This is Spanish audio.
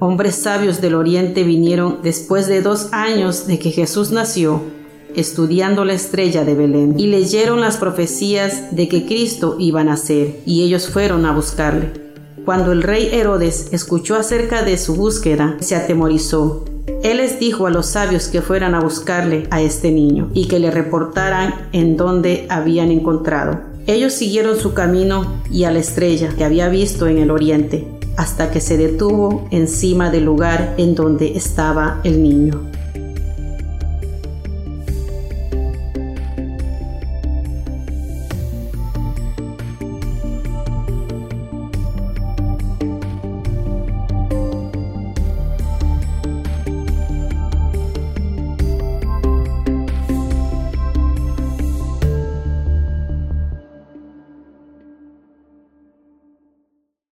hombres sabios del oriente vinieron después de dos años de que Jesús nació, estudiando la estrella de Belén, y leyeron las profecías de que Cristo iba a nacer, y ellos fueron a buscarle. Cuando el rey Herodes escuchó acerca de su búsqueda, se atemorizó. Él les dijo a los sabios que fueran a buscarle a este niño y que le reportaran en dónde habían encontrado. Ellos siguieron su camino y a la estrella que había visto en el oriente, hasta que se detuvo encima del lugar en donde estaba el niño.